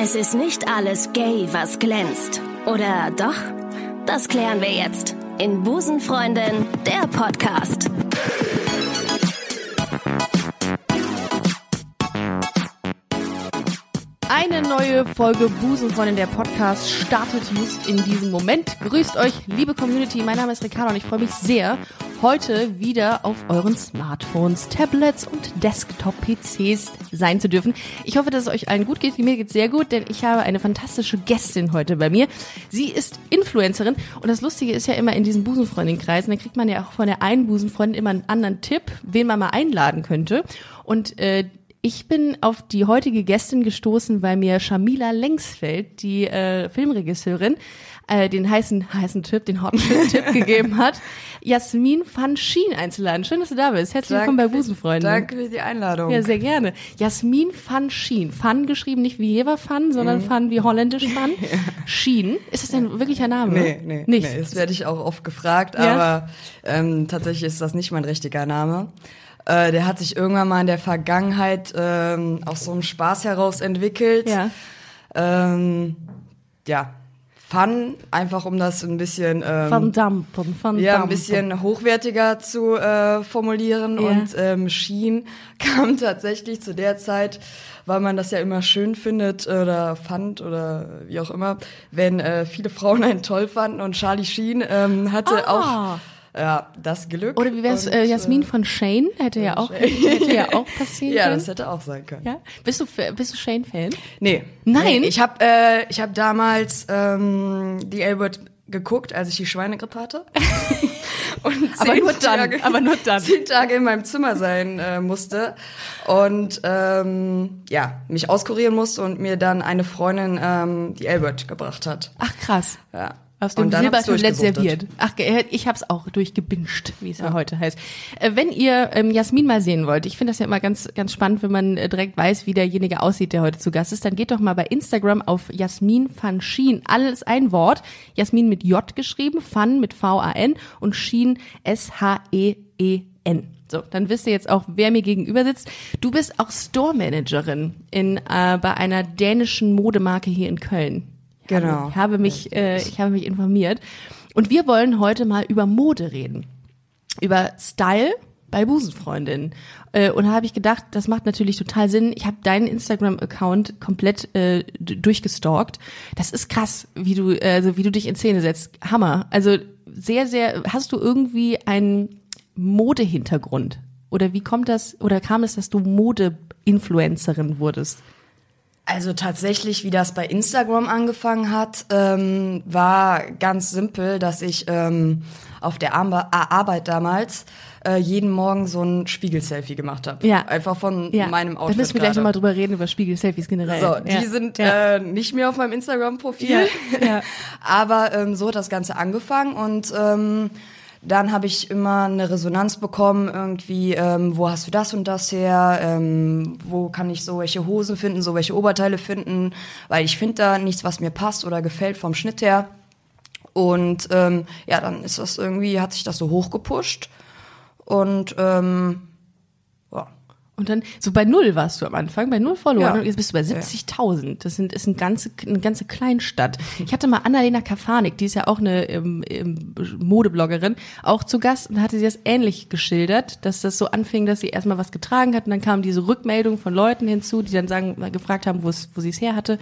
Es ist nicht alles gay, was glänzt. Oder doch? Das klären wir jetzt in Busenfreundin, der Podcast. Eine neue Folge Busenfreundin der Podcast startet just in diesem Moment. Grüßt euch, liebe Community. Mein Name ist Ricardo und ich freue mich sehr, heute wieder auf euren Smartphones, Tablets und Desktop-PCs sein zu dürfen. Ich hoffe, dass es euch allen gut geht. Mir geht's sehr gut, denn ich habe eine fantastische Gästin heute bei mir. Sie ist Influencerin und das Lustige ist ja immer in diesen Busenfreundin-Kreisen, da kriegt man ja auch von der einen Busenfreundin immer einen anderen Tipp, wen man mal einladen könnte. Und äh, ich bin auf die heutige Gästin gestoßen, weil mir Shamila Lengsfeld, die äh, Filmregisseurin, äh, den heißen, heißen Tipp, den Hot Tipp gegeben hat, Jasmin van Schien einzuladen. Schön, dass du da bist. Herzlich willkommen bei Busenfreunde. Danke für die Einladung. Ja, sehr gerne. Jasmin van Schien. Van geschrieben nicht wie Jever Van, sondern mhm. Van wie holländisch Van. ja. Schien. Ist das denn wirklicher Name? Nee, nee. Nicht. Nee, das werde ich auch oft gefragt, ja? aber ähm, tatsächlich ist das nicht mein richtiger Name. Äh, der hat sich irgendwann mal in der Vergangenheit ähm, aus so einem Spaß heraus entwickelt. Ja. Ähm, ja, Fun, einfach um das ein bisschen ähm, Van Dampen, Van ja, ein bisschen hochwertiger zu äh, formulieren. Ja. Und ähm, Sheen kam tatsächlich zu der Zeit, weil man das ja immer schön findet oder fand oder wie auch immer, wenn äh, viele Frauen einen toll fanden. Und Charlie Sheen ähm, hatte ah. auch ja, das Glück. Oder wie wär's, äh, Jasmin von Shane? Hätte ja auch, hätte ja auch passieren ja, können. Ja, das hätte auch sein können. Ja? Bist du, bist du Shane-Fan? Nee. Nein? Nee. Ich habe äh, ich hab damals ähm, die Albert geguckt, als ich die Schweinegrippe hatte. und aber nur dann, Tage, aber nur dann. zehn Tage in meinem Zimmer sein äh, musste und ähm, ja mich auskurieren musste und mir dann eine Freundin ähm, die Albert gebracht hat. Ach krass. Ja. Aus dem Silbertablett serviert. Ach, ich hab's auch durchgebinscht, wie es ja. ja heute heißt. Äh, wenn ihr ähm, Jasmin mal sehen wollt, ich finde das ja immer ganz, ganz spannend, wenn man äh, direkt weiß, wie derjenige aussieht, der heute zu Gast ist, dann geht doch mal bei Instagram auf Jasmin van Schien. Alles ein Wort. Jasmin mit J geschrieben, Van mit V-A-N und Schien S-H-E-E-N. So, dann wisst ihr jetzt auch, wer mir gegenüber sitzt. Du bist auch Store-Managerin in, äh, bei einer dänischen Modemarke hier in Köln. Genau. Ich habe mich, äh, ich habe mich informiert. Und wir wollen heute mal über Mode reden. Über Style bei Busenfreundinnen. Äh, und da habe ich gedacht, das macht natürlich total Sinn. Ich habe deinen Instagram-Account komplett äh, durchgestalkt. Das ist krass, wie du, also wie du dich in Szene setzt. Hammer. Also sehr, sehr. Hast du irgendwie einen Modehintergrund? Oder wie kommt das? Oder kam es, dass du Mode-Influencerin wurdest? Also tatsächlich, wie das bei Instagram angefangen hat, ähm, war ganz simpel, dass ich ähm, auf der Ar Arbeit damals äh, jeden Morgen so ein Spiegel-Selfie gemacht habe. Ja. Einfach von ja. meinem Outfit. Da müssen wir gleich nochmal drüber reden, über Spiegel-Selfies generell. So, die ja. sind ja. Äh, nicht mehr auf meinem Instagram-Profil. Ja. ja. Aber ähm, so hat das Ganze angefangen und ähm, dann habe ich immer eine Resonanz bekommen, irgendwie, ähm, wo hast du das und das her, ähm, wo kann ich so welche Hosen finden, so welche Oberteile finden, weil ich finde da nichts, was mir passt oder gefällt vom Schnitt her. Und ähm, ja, dann ist das irgendwie, hat sich das so hochgepusht. Und ähm, und dann, so bei null warst du am Anfang, bei null Follower. Ja. Jetzt bist du bei 70.000. Das sind, ist eine ganze, eine ganze Kleinstadt. Ich hatte mal Annalena Kafanik, die ist ja auch eine ähm, ähm, Modebloggerin, auch zu Gast und hatte sie das ähnlich geschildert, dass das so anfing, dass sie erstmal was getragen hat und dann kam diese Rückmeldung von Leuten hinzu, die dann sagen, gefragt haben, wo es, wo sie es her hatte.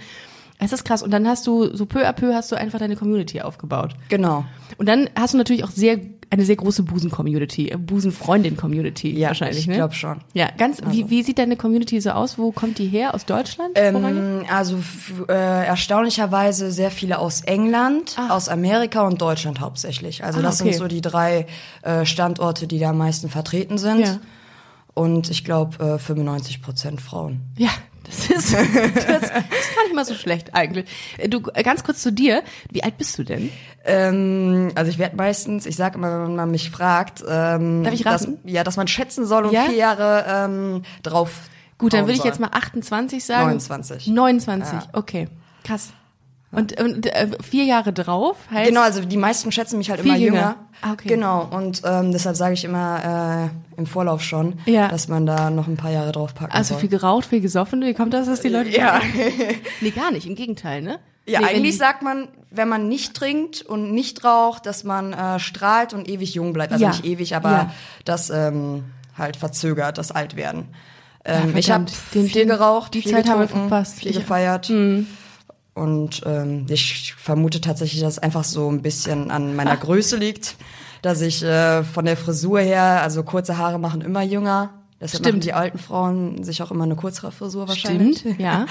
Es ist krass. Und dann hast du, so peu à peu hast du einfach deine Community aufgebaut. Genau. Und dann hast du natürlich auch sehr eine sehr große Busen-Community, äh, Busen-Freundin-Community ja, wahrscheinlich, ich ne? Glaube schon. Ja, ganz. Also. Wie, wie sieht deine Community so aus? Wo kommt die her? Aus Deutschland? Ähm, also äh, erstaunlicherweise sehr viele aus England, Ach. aus Amerika und Deutschland hauptsächlich. Also ah, das okay. sind so die drei äh, Standorte, die da am meisten vertreten sind. Ja. Und ich glaube äh, 95 Prozent Frauen. Ja, das ist, das ist gar nicht mal so schlecht eigentlich. Du, ganz kurz zu dir. Wie alt bist du denn? Ähm, also ich werde meistens, ich sage immer, wenn man mich fragt, ähm, Darf ich raten? Dass, ja, dass man schätzen soll und ja? vier Jahre ähm, drauf. Gut, dann würde ich jetzt mal 28 sagen. 29. 29, ja. okay. Krass. Und, und äh, vier Jahre drauf heißt. Genau, also die meisten schätzen mich halt Viel immer jünger. jünger. Ah, okay. Genau, und ähm, deshalb sage ich immer äh, im Vorlauf schon, Ja. dass man da noch ein paar Jahre drauf packen Also soll. viel geraucht, viel gesoffen. Wie kommt das, dass die Leute. Ja. Nee, gar nicht. Im Gegenteil, ne? Ja, nee, eigentlich sagt man, wenn man nicht trinkt und nicht raucht, dass man äh, strahlt und ewig jung bleibt. Also Ja. nicht ewig, aber Ja. das ähm, halt verzögert, das Altwerden. Ähm, Ja, ich habe viel den- geraucht, die viel Zeit haben wir verpasst. viel Ich- Mhm. Und ähm, ich vermute tatsächlich, dass es einfach so ein bisschen an meiner Größe liegt, dass ich äh, von der Frisur her, also kurze Haare machen immer jünger. Deshalb Stimmt. machen die alten Frauen sich auch immer eine kürzere Frisur wahrscheinlich. Stimmt, ja.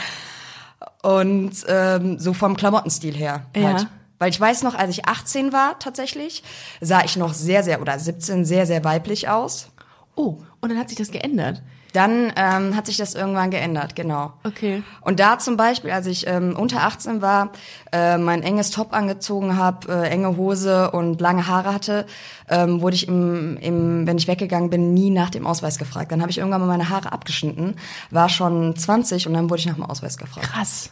Und ähm, so vom Klamottenstil her Ja. halt. Weil ich weiß noch, als ich 18 war tatsächlich, sah ich noch sehr, sehr, oder 17 sehr, sehr weiblich aus. Oh, und dann hat sich das geändert. Dann ähm, hat sich das irgendwann geändert, genau. Okay. Und da zum Beispiel, als ich ähm, unter 18 war, äh, mein enges Top angezogen habe, äh, enge Hose und lange Haare hatte, ähm, wurde ich, im, im, wenn ich weggegangen bin, nie nach dem Ausweis gefragt. Dann habe ich irgendwann mal meine Haare abgeschnitten, war schon 20 und dann wurde ich nach dem Ausweis gefragt. Krass.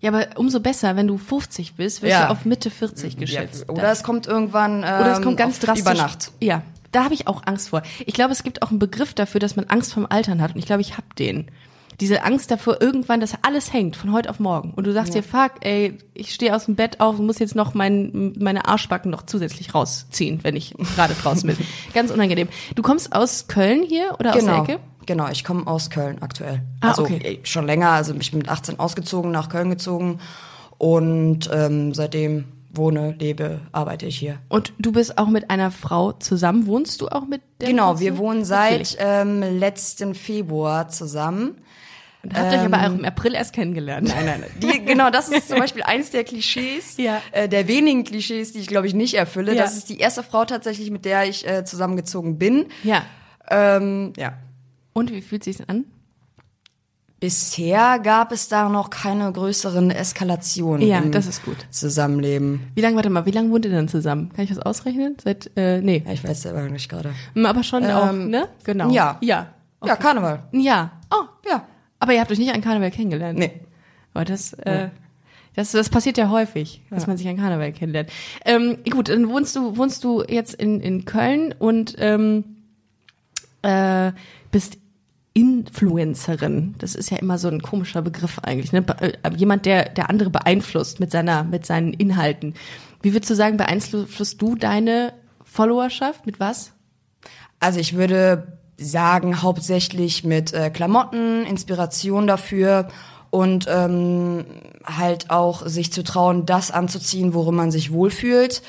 Ja, aber umso besser, wenn du 50 bist, wirst Ja. du auf Mitte 40 geschätzt. Oder es kommt irgendwann ähm, Oder es kommt ganz auf- drastisch. über Nacht. Ja, da habe ich auch Angst vor. Ich glaube, es gibt auch einen Begriff dafür, dass man Angst vorm Altern hat. Und ich glaube, ich habe den. Diese Angst davor, irgendwann, dass alles hängt, von heute auf morgen. Und du sagst dir, fuck, ey, ich stehe aus dem Bett auf und muss jetzt noch mein, meine Arschbacken noch zusätzlich rausziehen, wenn ich gerade draußen bin. Ganz unangenehm. Du kommst aus Köln hier oder aus Genau. der Ecke? Genau, ich komme aus Köln aktuell. Ah, also okay. schon länger, also ich bin mit 18 ausgezogen, nach Köln gezogen und ähm, seitdem wohne, lebe, arbeite ich hier. Und du bist auch mit einer Frau zusammen. Wohnst du auch mit der Genau, Frau wir wohnen seit ähm, letzten Februar zusammen. Und habt euch aber auch im April erst kennengelernt. Nein, nein, die, genau, das ist zum Beispiel eins der Klischees, Ja. äh, der wenigen Klischees, die ich glaube ich nicht erfülle. Ja. Das ist die erste Frau tatsächlich, mit der ich äh, zusammengezogen bin. Ja. Ähm, ja. Und wie fühlt sich's an? Bisher gab es da noch keine größeren Eskalationen Ja, im das ist gut. Zusammenleben. Wie lange, warte mal, wie lange wohnt ihr denn zusammen? Kann ich das ausrechnen? Seit, äh, nee. Ja, ich weiß selber nicht gerade. Hm, Aber schon auch, Ähm, ne? Genau. ja. Ja. Ja, Karneval. Ja. Oh, Ja. aber ihr habt euch nicht an Karneval kennengelernt? Nee. Aber das, äh, das, das passiert ja häufig, dass man sich an Karneval kennenlernt. Ähm, gut, dann wohnst du, wohnst du jetzt in, in Köln und ähm, äh, bist Influencerin. Das ist ja immer so ein komischer Begriff eigentlich. Ne? Äh, jemand, der, der andere beeinflusst mit seiner, mit seinen Inhalten. Wie würdest du sagen, beeinflusst du deine Followerschaft? Mit was? Also ich würde sagen, hauptsächlich mit äh, Klamotten, Inspiration dafür und ähm, halt auch sich zu trauen, das anzuziehen, worin man sich wohlfühlt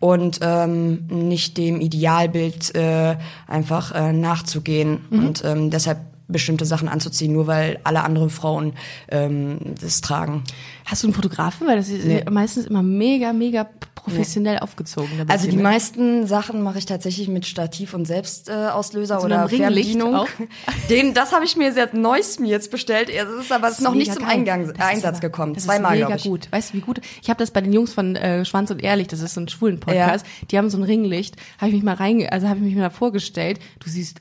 und ähm, nicht dem Idealbild äh, einfach äh, nachzugehen und ähm, deshalb bestimmte Sachen anzuziehen, nur weil alle anderen Frauen ähm, das tragen. Hast du einen Fotografen? Weil das ist Nee. meistens immer mega, mega professionell aufgezogen. da bei Also die meisten Sachen mache ich tatsächlich mit Stativ und Selbstauslöser äh, Auslöser so oder Fernbedienung. Den, das habe ich mir seit neuestem jetzt bestellt. Es ist aber ist noch nicht zum. Eingang, Einsatz aber- gekommen. Das Zweimal, ist mega glaube ich. gut. Weißt du, wie gut? Ich habe das bei den Jungs von äh, Schwanz und Ehrlich, das ist so ein schwulen Podcast. Die haben so ein Ringlicht. Habe ich mich mal rein, also habe ich mich mal vorgestellt. Du siehst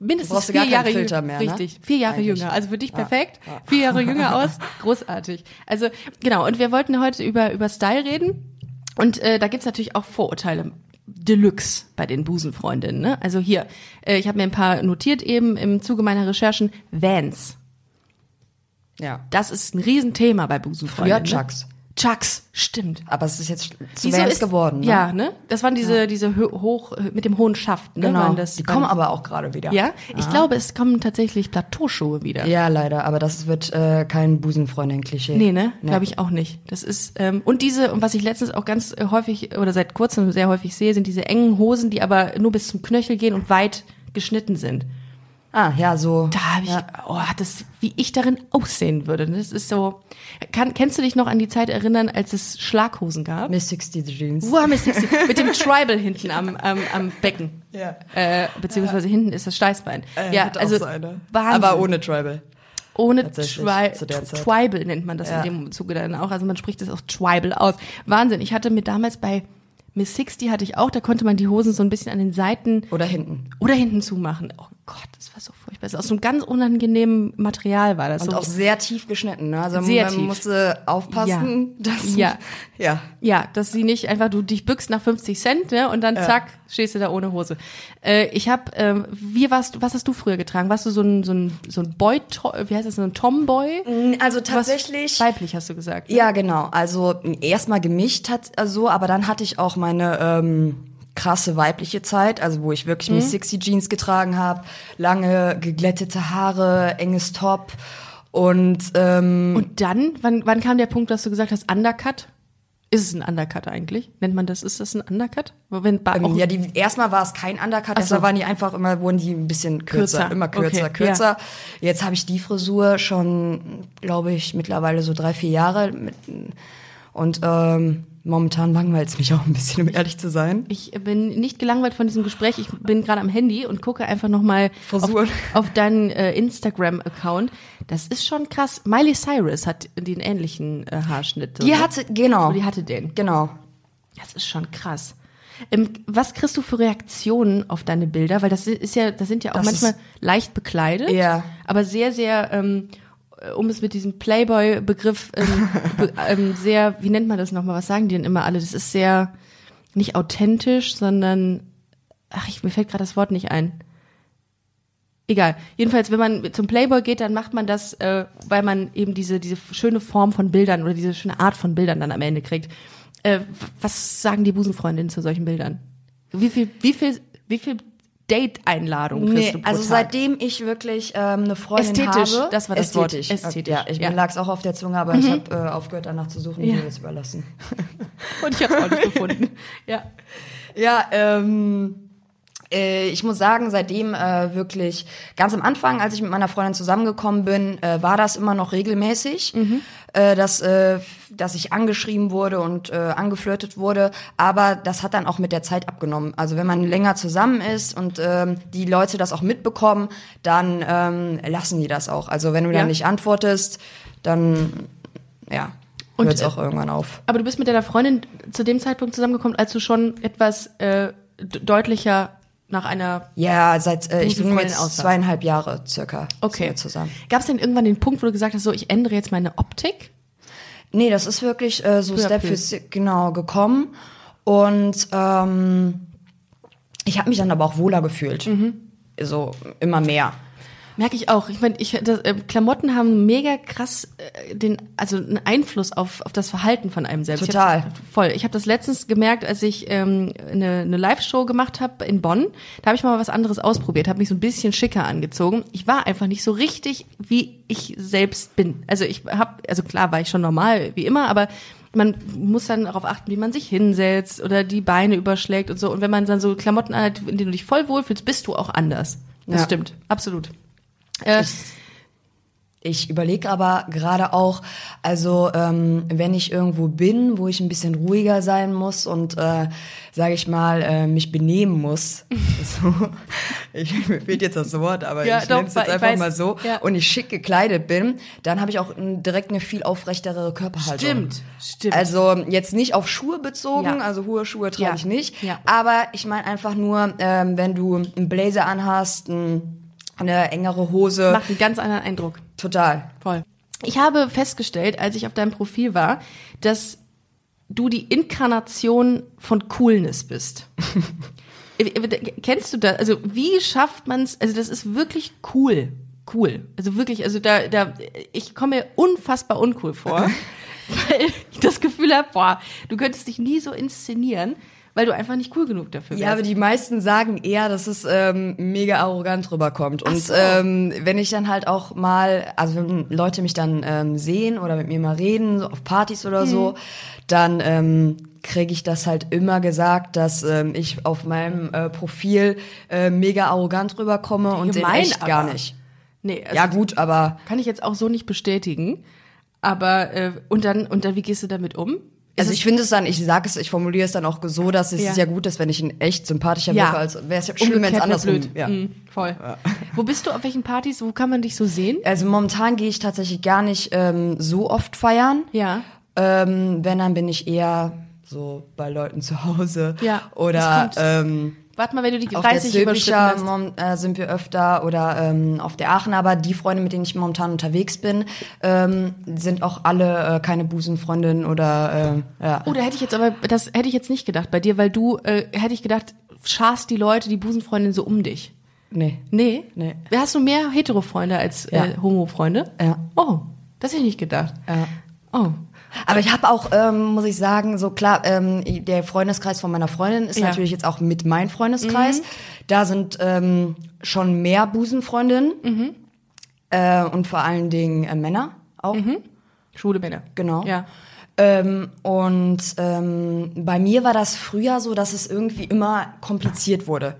mindestens vier Jahre jünger. mehr, ne? Richtig, vier Jahre Eigentlich. jünger. Also für dich perfekt. Vier Jahre jünger aus, großartig. Also genau. Und wir wollten heute über über Style reden. Und äh, da gibt's natürlich auch Vorurteile. Deluxe bei den Busenfreundinnen. Ne? Also hier, äh, ich habe mir ein paar notiert eben im Zuge meiner Recherchen. Vans. Ja. Das ist ein Riesenthema bei Früher Busenfreundinnen. Chucks. Chucks, stimmt. Aber es ist jetzt zu Wieso ist- geworden. Ne? Ja, ne? Das waren diese, diese hö- hoch, mit dem hohen Schaft, ne? genau. Das, die kommen aber auch gerade wieder. Ja? Ich glaube, es kommen tatsächlich Plateauschuhe wieder. Ja, leider. Aber das wird äh, kein Busenfreundin-Klischee. Nee, ne? Glaube ich auch nicht. Das ist, ähm, und diese, und was ich letztens auch ganz äh, häufig oder seit kurzem sehr häufig sehe, sind diese engen Hosen, die aber nur bis zum Knöchel gehen und weit geschnitten sind. Ah, ja, so. Da habe ich, oh, das, wie ich darin aussehen würde. Das ist so. Kann, kennst du dich noch an die Zeit erinnern, als es Schlaghosen gab? Miss 60 Jeans. Wow, Miss Sexy. Mit dem Tribal hinten am, am, am Becken. Ja. Äh, beziehungsweise hinten ist das Steißbein. Äh, ja, also so. Aber ohne Tribal. ohne Tri. Tribal nennt man das Ja. in dem Zuge dann auch. Also man spricht das auch Tribal aus. Wahnsinn. Ich hatte mir damals bei Miss 60 hatte ich auch, da konnte man die Hosen so ein bisschen an den Seiten Oder hinten. oder hinten zumachen. Auch Gott, das war so furchtbar. Das aus so einem ganz unangenehmen Material war das. Und so, auch sehr tief geschnitten, ne? Also Sehr man tief. musste aufpassen, dass Ja. ja. Ja, dass sie nicht einfach, du dich bückst nach 50 Cent, ne, und dann zack, stehst du da ohne Hose. Äh, ich habe, ähm, wie warst du, was hast du früher getragen? Warst du so ein, so ein, so ein Boy, wie heißt das, so ein Tomboy? Also Was- tatsächlich Weiblich hast du gesagt. ne? Ja, genau. Also erstmal gemischt hat äh, so, aber dann hatte ich auch meine ähm, krasse weibliche Zeit, also wo ich wirklich Mhm. Miss Sixty Jeans getragen habe, lange geglättete Haare, enges Top und ähm, Und dann, wann, wann kam der Punkt, dass du gesagt hast, Undercut? Ist es ein Undercut eigentlich? Nennt man das, ist das ein Undercut? Wenn, ähm, ja, die erstmal war es kein Undercut, so. erstmal waren die einfach immer wurden die ein bisschen kürzer, Kürzer. immer kürzer, Okay, kürzer. Jetzt habe ich die Frisur schon, glaube ich, mittlerweile so drei, vier Jahre mit, und ähm, momentan langweilt es mich auch ein bisschen, um ehrlich zu sein. Ich bin nicht gelangweilt von diesem Gespräch. Ich bin gerade am Handy und gucke einfach nochmal auf, auf deinen äh, Instagram-Account. Das ist schon krass. Miley Cyrus hat den ähnlichen äh, Haarschnitt. Die ne? hatte, genau. Die hatte den. Genau. Das ist schon krass. Ähm, was kriegst du für Reaktionen auf deine Bilder? Weil das ist ja, das sind ja auch Das manchmal leicht bekleidet, Ja. aber sehr, sehr, ähm, äh, um es mit diesem Playboy-Begriff ähm, be ähm, sehr, wie nennt man das nochmal? Was sagen die denn immer alle? Das ist sehr nicht authentisch, sondern ach, ich, mir fällt gerade das Wort nicht ein. Egal. Jedenfalls, wenn man zum Playboy geht, dann macht man das, äh, weil man eben diese, diese schöne Form von Bildern oder diese schöne Art von Bildern dann am Ende kriegt. Äh, was sagen die Busenfreundinnen zu solchen Bildern? Wie viel, wie viel, wie viel Date-Einladungen kriegst Nee, also Tag? seitem ich wirklich ähm, eine Freundin Ästhetisch, habe. das war das Wort. ästhetisch. Ästhetisch, Ja, ich ja. mir lag's auch auf der Zunge, aber ich habe äh, aufgehört danach zu suchen, Ja. dir das überlassen. Und ich habe auch nicht gefunden. Ja. Ja, ähm, äh, ich muss sagen, seitdem äh, wirklich ganz am Anfang, als ich mit meiner Freundin zusammengekommen bin, äh, war das immer noch regelmäßig, äh, dass, äh, dass ich angeschrieben wurde und äh, angeflirtet wurde. Aber das hat dann auch mit der Zeit abgenommen. Also wenn man länger zusammen ist und ähm, die Leute das auch mitbekommen, dann ähm, lassen die das auch. Also wenn du Ja. dann nicht antwortest, dann ja, Und, hört es äh, auch irgendwann auf. Aber du bist mit deiner Freundin zu dem Zeitpunkt zusammengekommen, als du schon etwas äh, deutlicher nach einer Ja, seit äh, ich bin jetzt aussahst. zweieinhalb Jahre circa Okay. zusammen. Gab es denn irgendwann den Punkt, wo du gesagt hast, so ich ändere jetzt meine Optik? Nee, das ist wirklich äh, so à Step für Step genau gekommen und ähm, ich habe mich dann aber auch wohler gefühlt. Mhm. So immer mehr. Merke ich auch. Ich meine, ich, das, äh, Klamotten haben mega krass äh, den, also einen Einfluss auf, auf das Verhalten von einem selbst. Total. Ich voll. Ich habe das letztens gemerkt, als ich ähm, eine, eine Live-Show gemacht habe in Bonn. Da habe ich mal was anderes ausprobiert, habe mich so ein bisschen schicker angezogen. Ich war einfach nicht so richtig, wie ich selbst bin. Also ich habe, also klar war ich schon normal wie immer, aber man muss dann darauf achten, wie man sich hinsetzt oder die Beine überschlägt und so. Und wenn man dann so Klamotten anhat, in denen du dich voll wohlfühlst, bist du auch anders. Das Ja. stimmt, absolut. Äh, Ich überlege aber gerade auch, also ähm, wenn ich irgendwo bin, wo ich ein bisschen ruhiger sein muss und äh, sage ich mal äh, mich benehmen muss, so, ich, mir fehlt jetzt das Wort, aber Ja, ich nenne es jetzt einfach weiß. mal so Ja. und ich schick gekleidet bin, dann habe ich auch direkt eine viel aufrechtere Körperhaltung. Stimmt, stimmt. Also jetzt nicht auf Schuhe bezogen, Ja. also hohe Schuhe trage ich nicht, aber ich meine einfach nur, ähm, wenn du einen Blazer anhast, ein, eine engere Hose, Macht einen ganz anderen Eindruck. total. Voll. Ich habe festgestellt, als ich auf deinem Profil war, dass du die Inkarnation von Coolness bist. Kennst du das? Also wie schafft man es? Also das ist wirklich cool, cool. Also wirklich, also da, da, ich komme mir unfassbar uncool vor, weil ich das Gefühl habe, boah, du könntest dich nie so inszenieren, weil du einfach nicht cool genug dafür Ja, aber die meisten sagen eher, dass es ähm, mega arrogant rüberkommt. Und so. ähm, wenn ich dann halt auch mal, also wenn Leute mich dann ähm, sehen oder mit mir mal reden, so auf Partys oder Mhm. so, dann ähm, kriege ich das halt immer gesagt, dass ähm, ich auf meinem äh, Profil äh, mega arrogant rüberkomme und in Gemein, echt aber. gar nicht. nee, also Ja gut, aber kann ich jetzt auch so nicht bestätigen. Aber äh, und dann und dann wie gehst du damit um? Also ich finde es dann, ich sage es, ich formuliere es dann auch so, dass es Ja. ist ja gut ist, wenn ich ihn echt sympathischer Ja. wirke, als wäre es ja schlimm, wenn es andersrum. blöd. Ja. Mm, voll. Wo bist du? Auf welchen Partys? Wo kann man dich so sehen? Also momentan gehe ich tatsächlich gar nicht ähm, so oft feiern. Ja. Ähm, wenn, dann bin ich eher so bei Leuten zu Hause. Ja, Oder ähm, Warte mal, wenn du die Auf der 30 überschritten hast. mom- äh, sind wir öfter oder ähm, auf der Aachen, aber die Freunde, mit denen ich momentan unterwegs bin, ähm, sind auch alle äh, keine Busenfreundinnen oder äh, ja. Oh, da hätte ich jetzt aber, das hätte ich jetzt nicht gedacht bei dir, weil du, äh, hätte ich gedacht, scharst die Leute, die Busenfreundin so um dich. Nee. Nee? Nee. Hast du mehr Hetero-Freunde als Ja. äh, Homo-Freunde? Ja. Oh, das hätte ich nicht gedacht. Ja. Oh. Aber ich habe auch, ähm, muss ich sagen, so klar, ähm, der Freundeskreis von meiner Freundin ist Ja. natürlich jetzt auch mit mein Freundeskreis. Da sind ähm, schon mehr Busenfreundinnen äh, und vor allen Dingen äh, Männer auch. Schwule Männer. Genau. Ja. Ähm, und ähm, bei mir war das früher so, dass es irgendwie immer kompliziert wurde.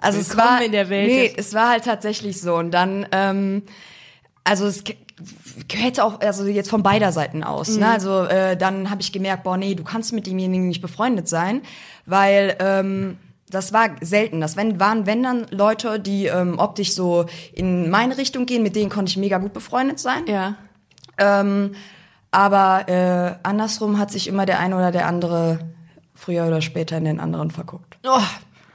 Also es Willkommen war in der Welt Nee, es war halt tatsächlich so. Und dann, ähm, also es hätte auch, also jetzt von beider Seiten aus. Mhm. Ne? Also äh, dann habe ich gemerkt, boah, nee, du kannst mit demjenigen nicht befreundet sein, weil ähm, das war selten. Das wenn, waren, wenn dann Leute, die ähm, optisch so in meine Richtung gehen, mit denen konnte ich mega gut befreundet sein. Ja. Ähm, aber äh, andersrum hat sich immer der eine oder der andere früher oder später in den anderen verguckt. Oh,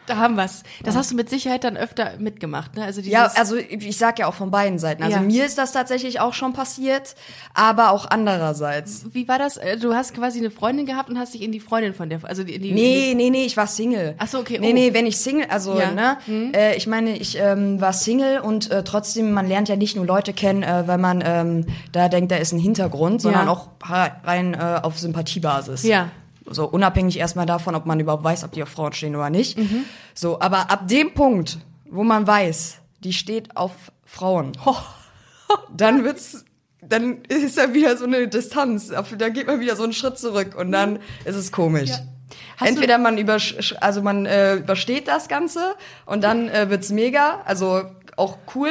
da haben wir's. Das hast du mit Sicherheit dann öfter mitgemacht, ne? Also dieses, Ja, also ich sag ja auch von beiden Seiten. Also Ja. mir ist das tatsächlich auch schon passiert, aber auch andererseits. wie war das? Äh, Du hast quasi eine Freundin gehabt und hast dich in die Freundin von der, also in die, Nee, nee, nee, ich war Single. Ach so, okay, Nee, oh. nee, wenn ich Single, also, Ja. ne, äh, ich meine, ich ähm, war Single und äh, trotzdem, man lernt ja nicht nur Leute kennen, äh, weil man ähm, da denkt, da ist ein Hintergrund, sondern auch rein äh, auf Sympathiebasis. Ja. So unabhängig erstmal davon, ob man überhaupt weiß, ob die auf Frauen stehen oder nicht. Mhm. So, aber ab dem Punkt, wo man weiß, die steht auf Frauen, dann wird's, dann ist da wieder so eine Distanz. Da geht man wieder so einen Schritt zurück und dann ist es komisch. Du- Entweder man übersch also man äh, übersteht das Ganze und dann äh, wird's mega, also auch cool,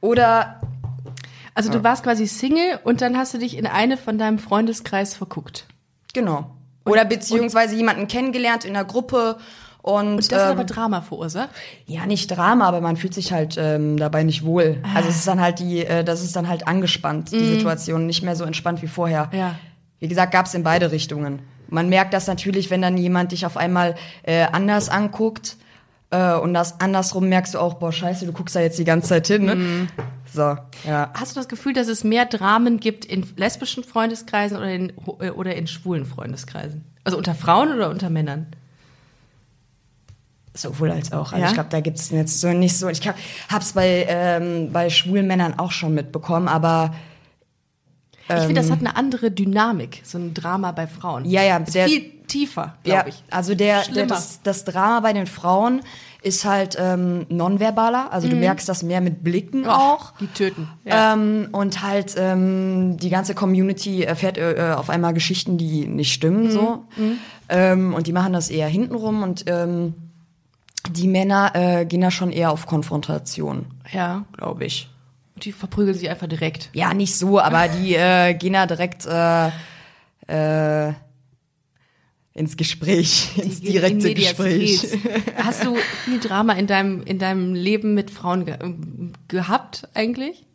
oder Also du warst quasi Single und dann hast du dich in eine von deinem Freundeskreis verguckt. genau. Oder beziehungsweise jemanden kennengelernt in der Gruppe und, Und das hat ähm, aber Drama verursacht. Ja, nicht Drama, aber man fühlt sich halt ähm, dabei nicht wohl. Also es ist dann halt die, äh, das ist dann halt angespannt, die Situation, nicht mehr so entspannt wie vorher. Ja. Wie gesagt, gab's in beide Richtungen. Man merkt das natürlich, wenn dann jemand dich auf einmal äh, anders anguckt äh, und das andersrum merkst du auch, boah, scheiße, du guckst da jetzt die ganze Zeit hin. Ne? So, ja. Hast du das Gefühl, dass es mehr Dramen gibt in lesbischen Freundeskreisen oder in, äh, oder in schwulen Freundeskreisen? Also unter Frauen oder unter Männern? Sowohl als auch. Also Ja? ich glaube, da gibt's jetzt so nicht so. Ich hab- hab's bei, ähm, bei schwulen Männern auch schon mitbekommen, aber ich finde, das hat eine andere Dynamik, so ein Drama bei Frauen. Ja, ja, Ist der- viel tiefer, Ja, glaube ich. also der, der das, das Drama bei den Frauen ist halt ähm, nonverbaler. Also du merkst das mehr mit Blicken auch. Die töten. Mhm. Ja. Ähm, und halt ähm, die ganze Community erfährt äh, auf einmal Geschichten, die nicht Mhm. stimmen so. Ähm, und die machen das eher hintenrum und ähm, die Männer äh, gehen da schon eher auf Konfrontation, ja. glaube ich. Und die verprügeln sich einfach direkt. Ja, nicht so, aber die äh, gehen da direkt äh, äh, ins Gespräch, ins In direkte medias Gespräch. Hast du viel Drama in deinem, in deinem Leben mit Frauen ge ähm, gehabt eigentlich?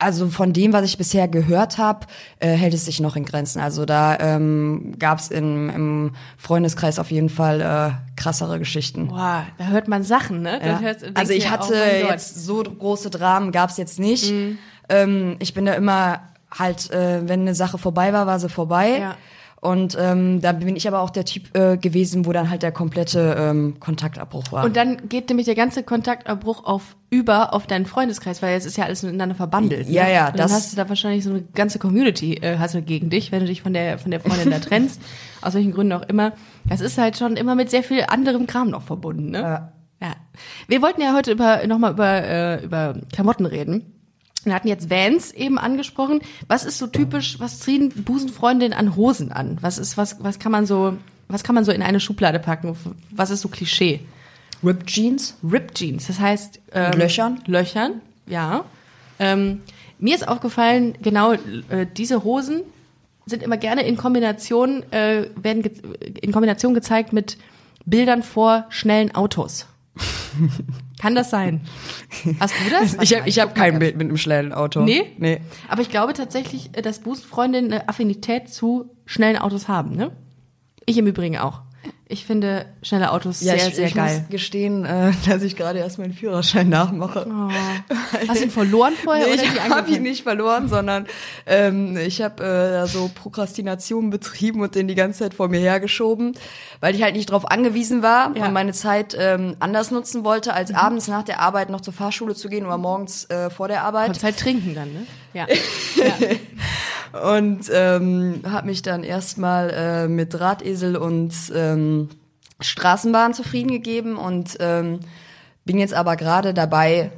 Also von dem, was ich bisher gehört habe, äh, hält es sich noch in Grenzen. Also da ähm, gab es im Freundeskreis auf jeden Fall äh, krassere Geschichten. Boah, da hört man Sachen, ne? Ja. hörst- Also ich hatte Gott. jetzt so große Dramen gab es jetzt nicht. Mhm. Ähm, ich bin da immer halt, äh, wenn eine Sache vorbei war, war sie vorbei. Ja. Und ähm, da bin ich aber auch der Typ äh, gewesen, wo dann halt der komplette ähm, Kontaktabbruch war. Und dann geht nämlich der ganze Kontaktabbruch auf über auf deinen Freundeskreis, weil jetzt ist ja alles miteinander verbandelt. Ja, ne? ja, Und dann das- hast du da wahrscheinlich so eine ganze Community äh, hast du gegen dich, wenn du dich von der von der Freundin da trennst, aus welchen Gründen auch immer. Das ist halt schon immer mit sehr viel anderem Kram noch verbunden, ne? Ja. Ja. Wir wollten ja heute über nochmal über äh, über Klamotten reden. Wir hatten jetzt Vans eben angesprochen. Was ist so typisch, was ziehen Busenfreundinnen an Hosen an? Was ist, was, was kann man so, was kann man so in eine Schublade packen? Was ist so Klischee? Ripped Jeans? Ripped Jeans, das heißt ähm, Löchern? Löchern, ja. Ähm, mir ist aufgefallen, genau äh, diese Hosen sind immer gerne in Kombination äh, werden in Kombination gezeigt mit Bildern vor schnellen Autos. Kann das sein? Hast du das? Ich habe ich hab kein Bild mit einem schnellen Auto. Nee? Nee. Aber ich glaube tatsächlich, äh, dass Busenfreundinnen eine Affinität zu schnellen Autos haben, ne? Ich im Übrigen auch. Ich finde schnelle Autos Ja, sehr, ich, sehr ich geil. muss gestehen, äh, dass ich gerade erst meinen Führerschein nachmache. Oh. Hast du ihn verloren vorher Nee, oder ich habe ihn nicht verloren, sondern ähm, ich habe äh, da so Prokrastination betrieben und den die ganze Zeit vor mir hergeschoben, weil ich halt nicht darauf angewiesen war Ja. und meine Zeit ähm, anders nutzen wollte, als abends nach der Arbeit noch zur Fahrschule zu gehen oder morgens äh, vor der Arbeit. Konntest halt trinken dann, ne? Ja. Und ähm, habe mich dann erstmal äh, mit Drahtesel und ähm, Straßenbahn zufrieden gegeben und ähm, bin jetzt aber gerade dabei,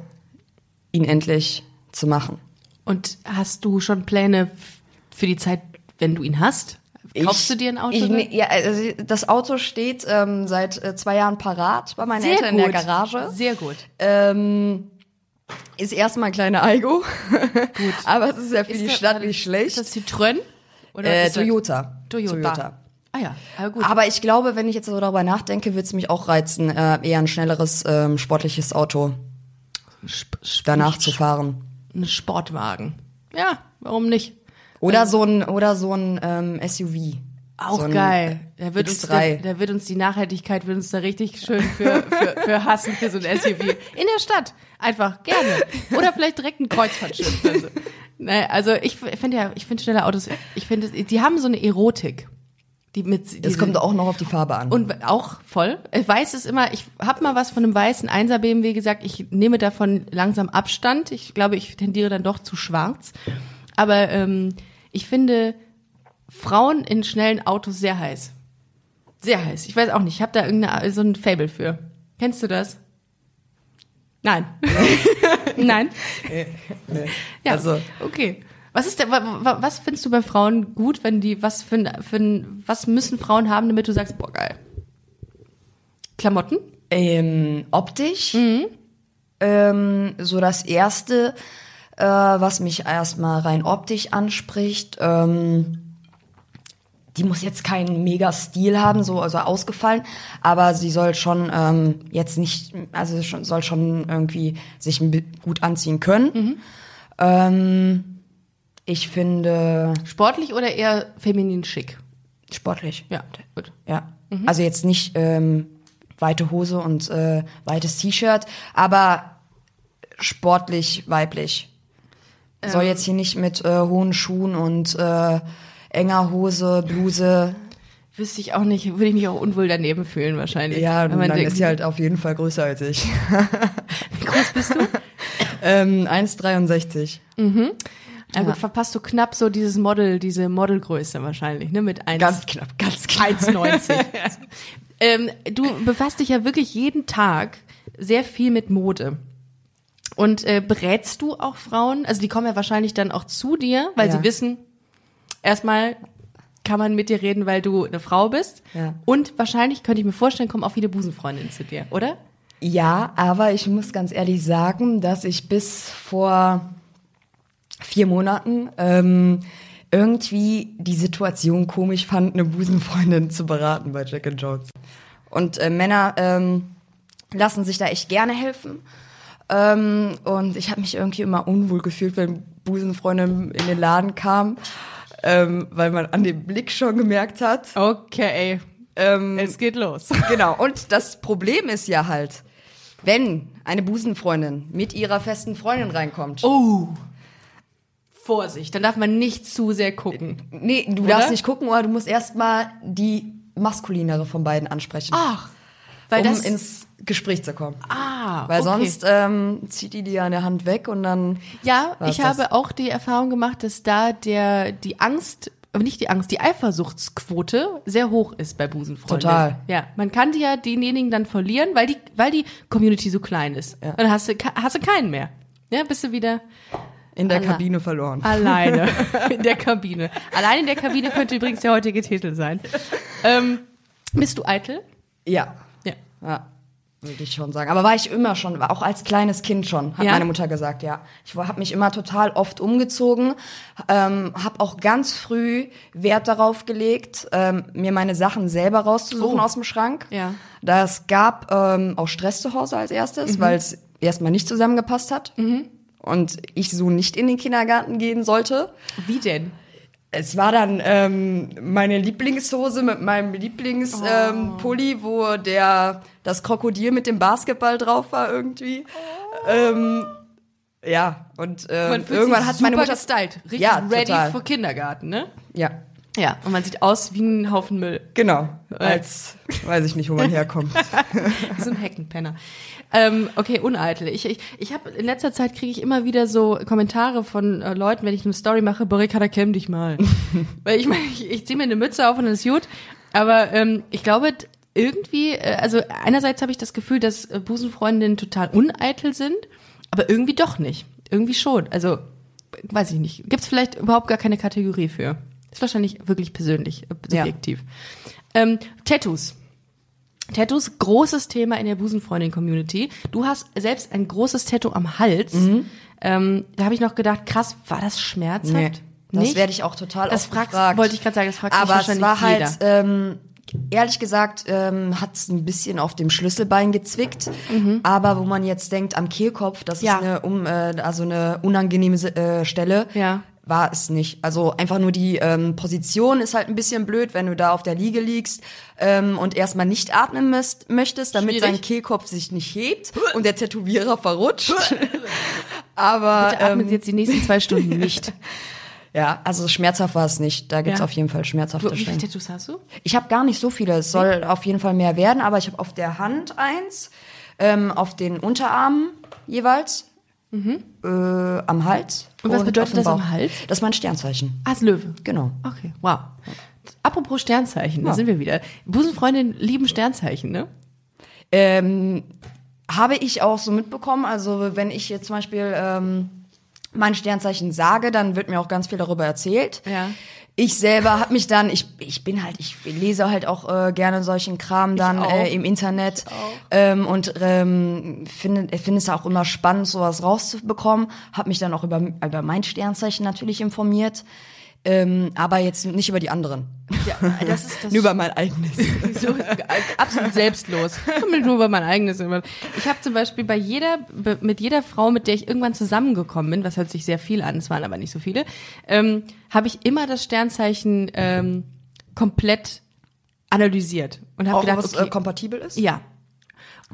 ihn endlich zu machen. Und hast du schon Pläne für die Zeit, wenn du ihn hast? Kaufst du dir ein Auto? Ich, ne- ja, also das Auto steht ähm, seit äh, zwei Jahren parat bei meinen Sehr Eltern gut. in der Garage. Sehr gut. Ähm, ist erstmal ein kleiner Aigo, gut. aber es ist ja für Ist die das- Stadt nicht Ist schlecht. das Citroën? Oder Äh, ist das- Toyota. Toyota. Ah ja, aber gut. Aber ich glaube, wenn ich jetzt so darüber nachdenke, wird es mich auch reizen, äh, eher ein schnelleres, ähm, sportliches Auto Sp Sp danach zu fahren. Ein Sportwagen. Ja, warum nicht? Oder so ein, oder so ein ähm, SUV. Auch so geil. Da wird, uns, da, X3. da wird uns die Nachhaltigkeit wird uns da richtig schön für, für, für hassen für so ein SUV. In der Stadt. Einfach gerne. Oder vielleicht direkt ein Kreuzfahrtschiff. Also, ne, also ich finde ja, ich finde schnelle Autos, ich finde, die haben so eine Erotik. Die mit, Das diese- kommt auch noch auf die Farbe an. Und auch voll. Weiß es immer, ich habe mal was von einem weißen 1er BMW gesagt, ich nehme davon langsam Abstand. Ich glaube, ich tendiere dann doch zu schwarz. Aber ähm, ich finde Frauen in schnellen Autos sehr heiß. Sehr heiß. Ich weiß auch nicht, ich habe da irgendeine, so ein Fable für. Kennst du das? Nein. Nein? Ja, Also- okay. Was ist der, wa- wa- was findest du bei Frauen gut, wenn die, was für, für was müssen Frauen haben, damit du sagst, boah, geil. Klamotten? Ähm, optisch. Mhm. Ähm, so das erste, äh, was mich erstmal rein optisch anspricht, ähm, die muss jetzt keinen mega Stil haben, so also ausgefallen, aber sie soll schon ähm, jetzt nicht, also schon, soll schon irgendwie sich gut anziehen können. Mhm. Ähm, ich finde Sportlich oder eher feminin schick? sportlich. Ja, gut. Ja. Also jetzt nicht ähm, weite Hose und äh, weites T-Shirt, aber sportlich weiblich. Soll jetzt hier nicht mit äh, hohen Schuhen und äh, enger Hose, Bluse. Wüsste ich auch nicht, würde ich mich auch unwohl daneben fühlen wahrscheinlich. Ja, dann denkt, ist sie halt auf jeden Fall größer als ich. wie groß bist du? ähm, 1,63. Ja, gut, verpasst du knapp so dieses Model, diese Modelgröße wahrscheinlich, ne, mit 1, Ganz knapp, ganz knapp. 1,90. ähm, du befasst dich ja wirklich jeden Tag sehr viel mit Mode. Und äh, berätst du auch Frauen? Also die kommen ja wahrscheinlich dann auch zu dir, weil Ja. sie wissen, erstmal kann man mit dir reden, weil du eine Frau bist. Ja. Und wahrscheinlich könnte ich mir vorstellen, kommen auch viele Busenfreundinnen zu dir, oder? Ja, aber ich muss ganz ehrlich sagen, dass ich bis vor vier Monaten ähm, irgendwie die Situation komisch fand, eine Busenfreundin zu beraten bei Jack and Jones. Und äh, Männer ähm, lassen sich da echt gerne helfen. Ähm, und ich habe mich irgendwie immer unwohl gefühlt, wenn Busenfreundin in den Laden kam, ähm, weil man an dem Blick schon gemerkt hat. Okay, Ähm, es geht los. Genau. Und das Problem ist ja halt, wenn eine Busenfreundin mit ihrer festen Freundin reinkommt. Oh. Vorsicht, dann darf man nicht zu sehr gucken. Nee, du Oder? darfst nicht gucken, oder du musst erstmal die maskulinere von beiden ansprechen. Ach, weil um das ins Gespräch zu kommen. ah, Weil okay. sonst ähm, zieht die dir an der Hand weg und dann. Ja, ich das. habe auch die Erfahrung gemacht, dass da der die Angst, aber nicht die Angst, die Eifersuchtsquote sehr hoch ist bei Busenfreunden. Total. Ja, man kann die ja denjenigen dann verlieren, weil die weil die Community so klein ist. Ja. Und dann hast du hast du keinen mehr. Ja, bist du wieder in der Kabine verloren. alleine in der Kabine. Allein in der Kabine könnte übrigens der heutige Titel sein. Ähm, bist du eitel? Ja. Ja. Würde ich schon sagen. Aber war ich immer schon, auch als kleines Kind schon, hat Ja? meine Mutter gesagt, ja. Ich habe mich immer total oft umgezogen, ähm, habe auch ganz früh Wert darauf gelegt, ähm, mir meine Sachen selber rauszusuchen Oh. aus dem Schrank. Ja. Das gab ähm, auch Stress zu Hause als erstes, weil es erstmal nicht zusammengepasst hat. Und ich so nicht in den Kindergarten gehen sollte. Wie denn? Es war dann ähm, meine Lieblingshose mit meinem Lieblingspulli, ähm, Pulli, wo der das Krokodil mit dem Basketball drauf war irgendwie. Ähm, ja, und ähm, irgendwann hat meine super Mutter gestylt. Richtig Ja, ready total. für Kindergarten, ne? Ja, Ja, und man sieht aus wie ein Haufen Müll. genau. Als weiß ich nicht, wo man herkommt. Wie so ein Heckenpenner. Ähm, okay, uneitel. Ich, ich, ich habe in letzter Zeit kriege ich immer wieder so Kommentare von äh, Leuten, wenn ich eine Story mache, Borikada, kämm dich mal. Weil ich meine, ich, ich ziehe mir eine Mütze auf und dann ist gut. Aber ähm, ich glaube, irgendwie, äh, also einerseits habe ich das Gefühl, dass äh, Busenfreundinnen total uneitel sind, aber irgendwie doch nicht. Irgendwie schon. Also, weiß ich nicht. Gibt es vielleicht überhaupt gar keine Kategorie für. Ist wahrscheinlich wirklich persönlich, äh, Ja. subjektiv. Ähm, Tattoos. Tattoos, großes Thema in der Busenfreundin-Community. Du hast selbst ein großes Tattoo am Hals. Ähm, da habe ich noch gedacht, krass, war das schmerzhaft? Nee, das werde ich auch total Das oft fragst, gefragt. wollte ich gerade sagen, das fragt Aber es wahrscheinlich war halt, jeder. ähm, ehrlich gesagt, ähm, hat es ein bisschen auf dem Schlüsselbein gezwickt. Aber wo man jetzt denkt, am Kehlkopf, das Mhm. Ja. ist eine, um, äh, also eine unangenehme äh, Stelle. Ja. War es nicht. Also einfach nur die ähm, Position ist halt ein bisschen blöd, wenn du da auf der Liege liegst ähm, und erstmal nicht atmen müsst, möchtest, damit Schwierig. dein Kehlkopf sich nicht hebt und der Tätowierer verrutscht. Aber Bitte atmen ähm, Sie jetzt die nächsten zwei Stunden nicht. ja, also schmerzhaft war es nicht. Da gibt's Ja. auf jeden Fall schmerzhafte Wie viele. Tattoos hast du? Ich habe gar nicht so viele. Es soll auf jeden Fall mehr werden, aber ich habe auf der Hand eins, ähm, auf den Unterarmen jeweils, äh, am Hals. Mhm. Und was bedeutet das am. Hals? Das ist mein Sternzeichen. Ah, ist Löwe. Genau. Okay, wow. Apropos Sternzeichen, da Ja. sind wir wieder. Busenfreundinnen lieben Sternzeichen, ne? Ähm, habe ich auch so mitbekommen. Also wenn ich jetzt zum Beispiel ähm, mein Sternzeichen sage, dann wird mir auch ganz viel darüber erzählt. Ja. Ich selber habe mich dann, ich, ich bin halt, ich lese halt auch äh, gerne solchen Kram dann äh, im Internet. Ähm, und ähm, finde finde es auch immer spannend, sowas rauszubekommen. Habe mich dann auch über, über mein Sternzeichen natürlich informiert, ähm, aber jetzt nicht über die anderen, Ja, das ist das nur über mein eigenes. so, absolut selbstlos. Nur über mein eigenes. Ich habe zum Beispiel bei jeder, mit jeder Frau, mit der ich irgendwann zusammengekommen bin, was hört sich sehr viel an, es waren aber nicht so viele, ähm, habe ich immer das Sternzeichen ähm, komplett analysiert und habe gedacht, was okay, äh, kompatibel ist. ja,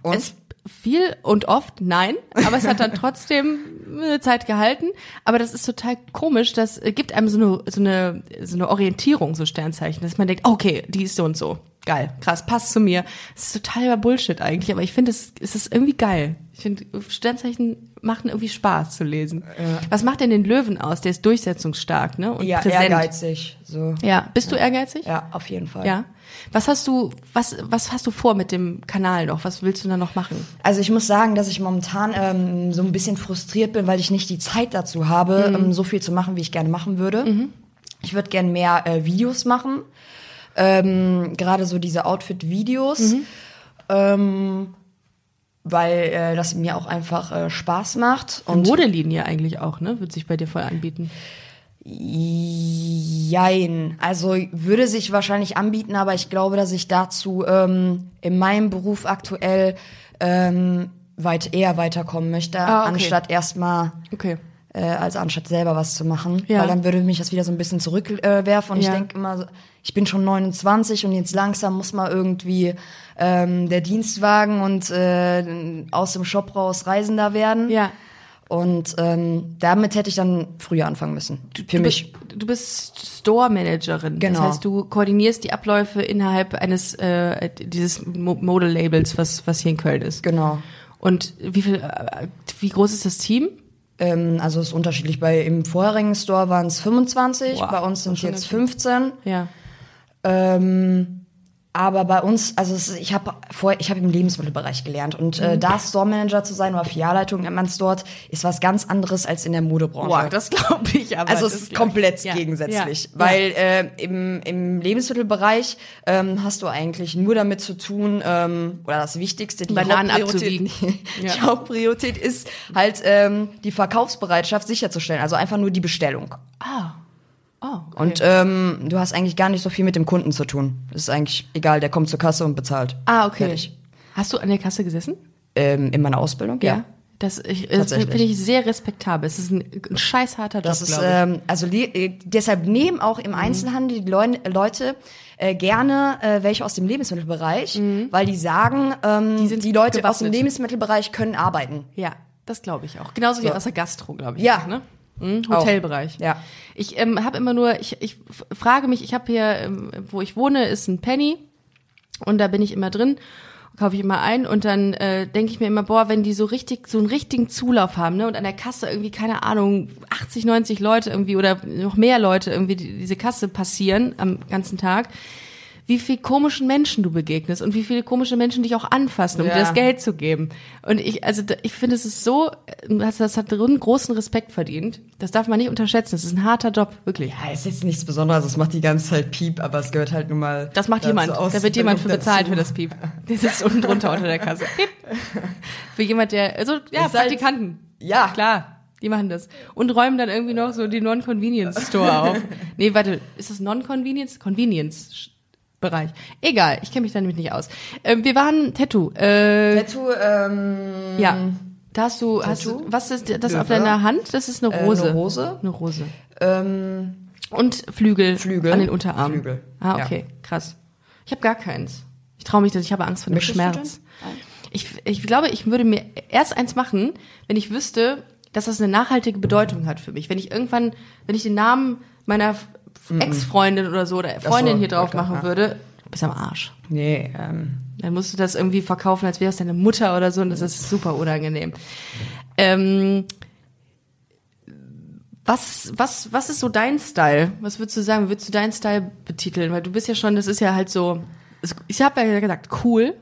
Und? es viel und oft nein, aber es hat dann trotzdem eine Zeit gehalten. Aber das ist total komisch. Das gibt einem so eine, so eine, so eine Orientierung, so Sternzeichen, dass man denkt, okay, die ist so und so. Geil, krass, passt zu mir. Das ist totaler Bullshit eigentlich, aber ich finde, es, es ist irgendwie geil. Ich finde, Sternzeichen machen irgendwie Spaß zu lesen. Was macht denn den Löwen aus? Der ist durchsetzungsstark, ne? Und ja, präsent. ehrgeizig. So. Ja, bist du ehrgeizig? Ja, auf jeden Fall. Ja. Was hast du, was, was hast du vor mit dem Kanal noch? Was willst du da noch machen? Also ich muss sagen, dass ich momentan ähm, so ein bisschen frustriert bin, weil ich nicht die Zeit dazu habe, ähm, so viel zu machen, wie ich gerne machen würde. Ich würde gerne mehr äh, Videos machen, ähm, gerade so diese Outfit-Videos, ähm, weil äh, das mir auch einfach äh, Spaß macht. Und Und Modelinie eigentlich auch, ne? Wird sich bei dir voll anbieten. Jein. Also würde sich wahrscheinlich anbieten, aber ich glaube, dass ich dazu ähm, in meinem Beruf aktuell ähm, weit eher weiterkommen möchte, Ah, okay. anstatt erstmal Okay. Äh, als anstatt selber was zu machen. Ja. Weil dann würde mich das wieder so ein bisschen zurückwerfen äh, und Ja. ich denke immer, ich bin schon 29 und jetzt langsam muss mal irgendwie ähm, der Dienstwagen und äh, aus dem Shop raus Reisender werden. Ja. Und ähm, damit hätte ich dann früher anfangen müssen. Für du mich. Bist, du bist Store-Managerin. Genau. Das heißt, du koordinierst die Abläufe innerhalb eines äh, dieses Mo Model-Labels, was, was hier in Köln ist. Genau. Und wie viel, äh, wie groß ist das Team? Ähm, also es ist unterschiedlich. Bei im vorherigen Store waren es 25, Wow, bei uns sind schon jetzt ganz 15. Ja. Ähm, aber bei uns, also es, ich habe vorher, ich habe im Lebensmittelbereich gelernt und Mhm. äh, da Store Manager zu sein oder Filialleitung nennt man es dort, ist was ganz anderes als in der Modebranche. Boah, das glaube ich aber. also es ist ich. komplett Ja. gegensätzlich, Ja. weil äh, im, im Lebensmittelbereich ähm, hast du eigentlich nur damit zu tun, ähm, oder das Wichtigste, die Bananen Hauptpriorität, abzuwiegen. die Ja. Hauptpriorität ist halt ähm, die Verkaufsbereitschaft sicherzustellen, also einfach nur die Bestellung. Ah. Oh, okay. Und ähm, du hast eigentlich gar nicht so viel mit dem Kunden zu tun. Das ist eigentlich egal, der kommt zur Kasse und bezahlt. ah, okay. Fertig. Hast du an der Kasse gesessen? Ähm, in meiner Ausbildung, ja. Das, ich, das finde ich sehr respektabel. Es ist ein, ein scheiß harter Job, Das ist, ähm, also äh, deshalb nehmen auch im Einzelhandel die Leu Leute äh, gerne äh, welche aus dem Lebensmittelbereich, weil die sagen, ähm, die, sind Leute aus dem. Lebensmittelbereich können arbeiten. Ja, das glaube ich auch. Genauso wie aus der Gastro, glaube ich. Ja. auch, Ne? Mhm, Hotelbereich. Ja. Ich ähm, habe immer nur, ich, ich frage mich, ich habe hier, ähm, wo ich wohne, ist ein Penny und da bin ich immer drin, kaufe ich immer ein und dann äh, denke ich mir immer, boah, wenn die so richtig, so einen richtigen Zulauf haben, ne, und an der Kasse irgendwie, keine Ahnung, 80, 90 Leute irgendwie oder noch mehr Leute irgendwie die, diese Kasse passieren am ganzen Tag, wie viel komischen Menschen du begegnest und wie viele komische Menschen dich auch anfassen, um Ja. dir das Geld zu geben. Und ich, also ich finde, es ist so, das, das hat einen großen Respekt verdient. Das darf man nicht unterschätzen. Das ist ein harter Job, wirklich. Ja, ist jetzt nichts Besonderes, es macht die ganze Zeit Piep, aber es gehört halt nun mal. Das macht dazu jemand. aus- Da wird jemand für dazu. bezahlt für das Piep. Der sitzt unten drunter unter der Kasse. Piep. Für jemand, der, also, ja, Ist halt- Praktikanten. Ja. Klar. Die machen das. Und räumen dann irgendwie noch so die Non-Convenience Store auf. Nee, warte, ist das Non-Convenience? Convenience-Bereich. Egal, ich kenne mich da nämlich nicht aus. Ähm, wir waren Tattoo. Äh, Tattoo, ähm, ja. Da hast du, hast du, was ist das Löwe. auf deiner Hand? Das ist eine Äh, Rose. eine Rose. Eine Rose. ähm, Und Flügel, Flügel. an den Unterarmen. Flügel, Ah, ja. okay, krass. Ich habe gar keins. Ich traue mich, dass ich habe Angst vor dem Möchtest Schmerz. Ich, ich glaube, ich würde mir erst eins machen, wenn ich wüsste, dass das eine nachhaltige Bedeutung hat für mich. Wenn ich irgendwann, wenn ich den Namen meiner Ex-Freundin oder so oder Freundin hier drauf machen ja. würde, du bist am Arsch. nee, ähm, Dann musst du das irgendwie verkaufen, als wäre es deine Mutter oder so, und das ist super unangenehm. Ähm, was, was, was ist so dein Style? Was würdest du sagen? Wie Würdest du deinen Style betiteln? Weil du bist ja schon, das ist ja halt so, ich habe ja gesagt, cool.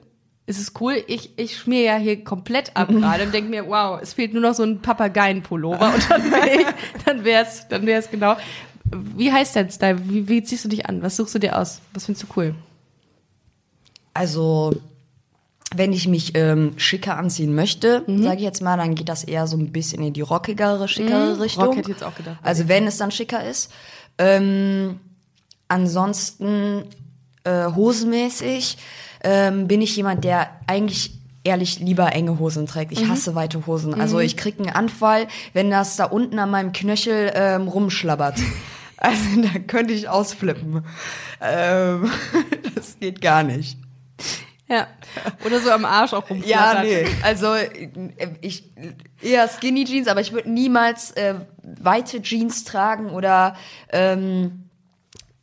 Es ist cool. Ich, ich schmier ja hier komplett ab gerade und denke mir, wow, es fehlt nur noch so ein Papageienpullover und dann, wär ich, dann wär's, dann wär's genau. Wie heißt dein Style? Wie, wie ziehst du dich an? Was suchst du dir aus? Was findest du cool? Also, wenn ich mich ähm, schicker anziehen möchte, Mhm. sage ich jetzt mal, dann geht das eher so ein bisschen in die rockigere, schickere Richtung. Mhm. Rock hätte ich jetzt auch gedacht. Also wenn es dann schicker ist. Ähm, ansonsten äh, hosenmäßig ähm, bin ich jemand, der eigentlich ehrlich lieber enge Hosen trägt. Mhm. Ich hasse weite Hosen. Also ich krieg einen Anfall, wenn das da unten an meinem Knöchel ähm, rumschlabbert. Also da könnte ich ausflippen. Ähm, das geht gar nicht. Ja. Oder so am Arsch auch Ja, rumflattert. nee. Also ich eher Skinny Jeans, aber ich würde niemals äh, weite Jeans tragen oder ähm,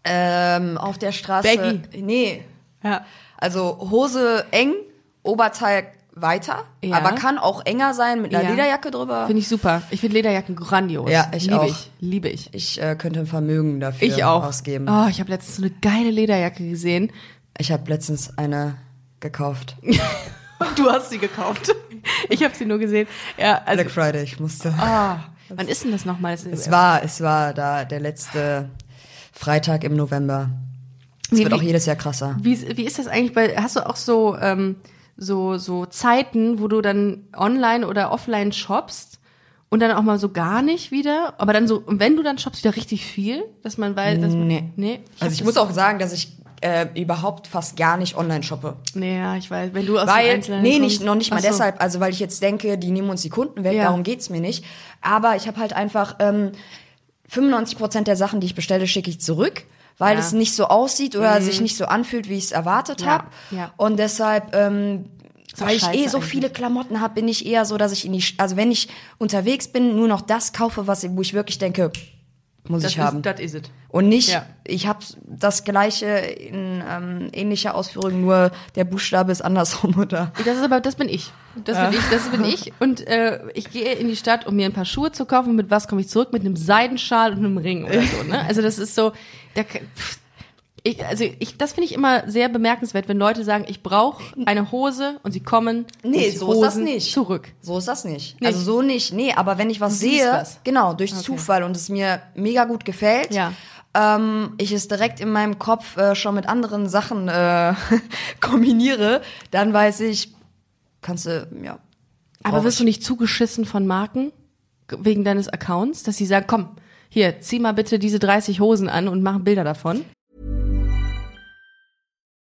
ähm, auf der Straße. Baggy. Nee. Ja. Also Hose eng, Oberteil weiter, Ja. aber kann auch enger sein mit einer Ja. Lederjacke drüber. Finde ich super. Ich finde Lederjacken grandios. Ja, ich liebe auch. ich. Liebe ich. ich äh, könnte ein Vermögen dafür Ich auch. ausgeben. Oh, ich habe letztens so eine geile Lederjacke gesehen. Ich habe letztens eine gekauft. Du hast sie gekauft. Ich habe sie nur gesehen. Ja, also. Black Friday, ich musste. Ah, wann ist denn das nochmal? Das Es war, es war da der letzte Freitag im November. Es wird auch jedes Jahr krasser. Wie, wie ist das eigentlich bei, hast du auch so, ähm, so, so Zeiten, wo du dann online oder offline shoppst und dann auch mal so gar nicht wieder, aber dann so, und wenn du dann shoppst, wieder richtig viel, dass man weiß, dass man, Nee. nee. hab Also ich muss auch sagen, dass ich äh, überhaupt fast gar nicht online shoppe. Nee, ja, ich weiß, wenn du aus dem Weil, Einzelhandel nee, nicht, noch nicht mal so. deshalb, also weil ich jetzt denke, die nehmen uns die Kunden weg, Ja. darum geht's mir nicht. Aber ich habe halt einfach ähm, 95 Prozent der Sachen, die ich bestelle, schicke ich zurück, weil Ja. Mhm. es nicht so aussieht oder sich nicht so anfühlt, wie ich es erwartet Ja, habe. ja. Und deshalb, ähm, weil ich eh so eigentlich. viele Klamotten habe, bin ich eher so, dass ich in die, also wenn ich unterwegs bin, nur noch das kaufe, was wo ich wirklich denke, muss Das ich haben. ist, das ist es. Und nicht, Ja. ich habe das gleiche in ähm, ähnlicher Ausführung, nur der Buchstabe ist andersrum oder. Das ist aber, das bin ich. Das bin ich, das bin ich. Und äh, ich gehe in die Stadt, um mir ein paar Schuhe zu kaufen. Mit was komme ich zurück? Mit einem Seidenschal und einem Ring oder so. Ne? Also das ist so, da, pff, ich, also ich, das finde ich immer sehr bemerkenswert, wenn Leute sagen, ich brauche eine Hose und sie kommen Nee, so ist das Hosen nicht. zurück. So ist das nicht. Nicht? Also so nicht. Nee, aber wenn ich was Du sehe, was. genau, durch Zufall und es mir mega gut gefällt, Ja. ähm, ich es direkt in meinem Kopf äh, schon mit anderen Sachen äh, kombiniere, dann weiß ich, kannst du, ja. Aber wirst du ich. nicht zugeschissen von Marken wegen deines Accounts, dass sie sagen, komm, hier, zieh mal bitte diese 30 Hosen an und mach Bilder davon?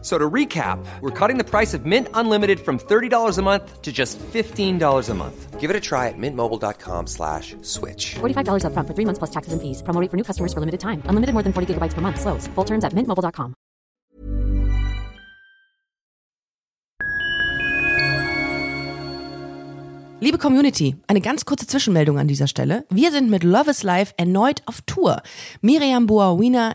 F- So to recap, we're cutting the price of Mint Unlimited from $30 a month to just $15 a month. Give it a try at mintmobile.com slash switch. $45 upfront for three months plus taxes and fees. Promo rate for new customers for limited time. Unlimited more than 40 gigabytes per month. Slows. Full terms at mintmobile.com. Liebe Community, eine ganz kurze Zwischenmeldung an dieser Stelle. Wir sind mit Love is Life erneut auf Tour. Miriam Boawina,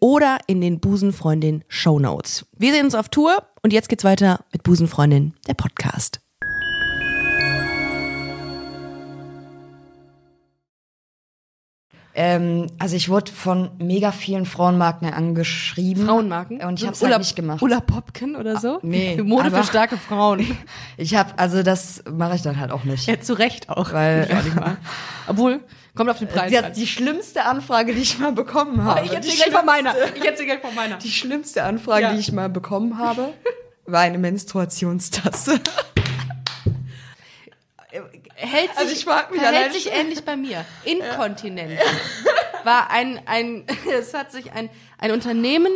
oder in den Busenfreundin Show Notes. Wir sehen uns auf Tour und jetzt geht's weiter mit Busenfreundin, der Podcast. Ähm, also ich wurde von mega vielen Frauenmarken angeschrieben. Frauenmarken? Und ich So habe es halt nicht gemacht. Ulla Popken oder so? nee, Mode für starke Frauen. Ich habe, also das mache ich dann halt auch nicht. Ja, zu Recht auch. Weil- Ich auch nicht mal. Obwohl, kommt auf den Preis Die, die schlimmste Anfrage, die ich mal bekommen habe. Ich erzähl die gleich von meiner. Ich erzähl gleich von meiner. Die schlimmste Anfrage, Ja. die ich mal bekommen habe, war eine Menstruationstasse. hält sich, Also ich frag mich allein sich ähnlich bei mir. Inkontinenz war ein, ein, es hat sich ein, ein Unternehmen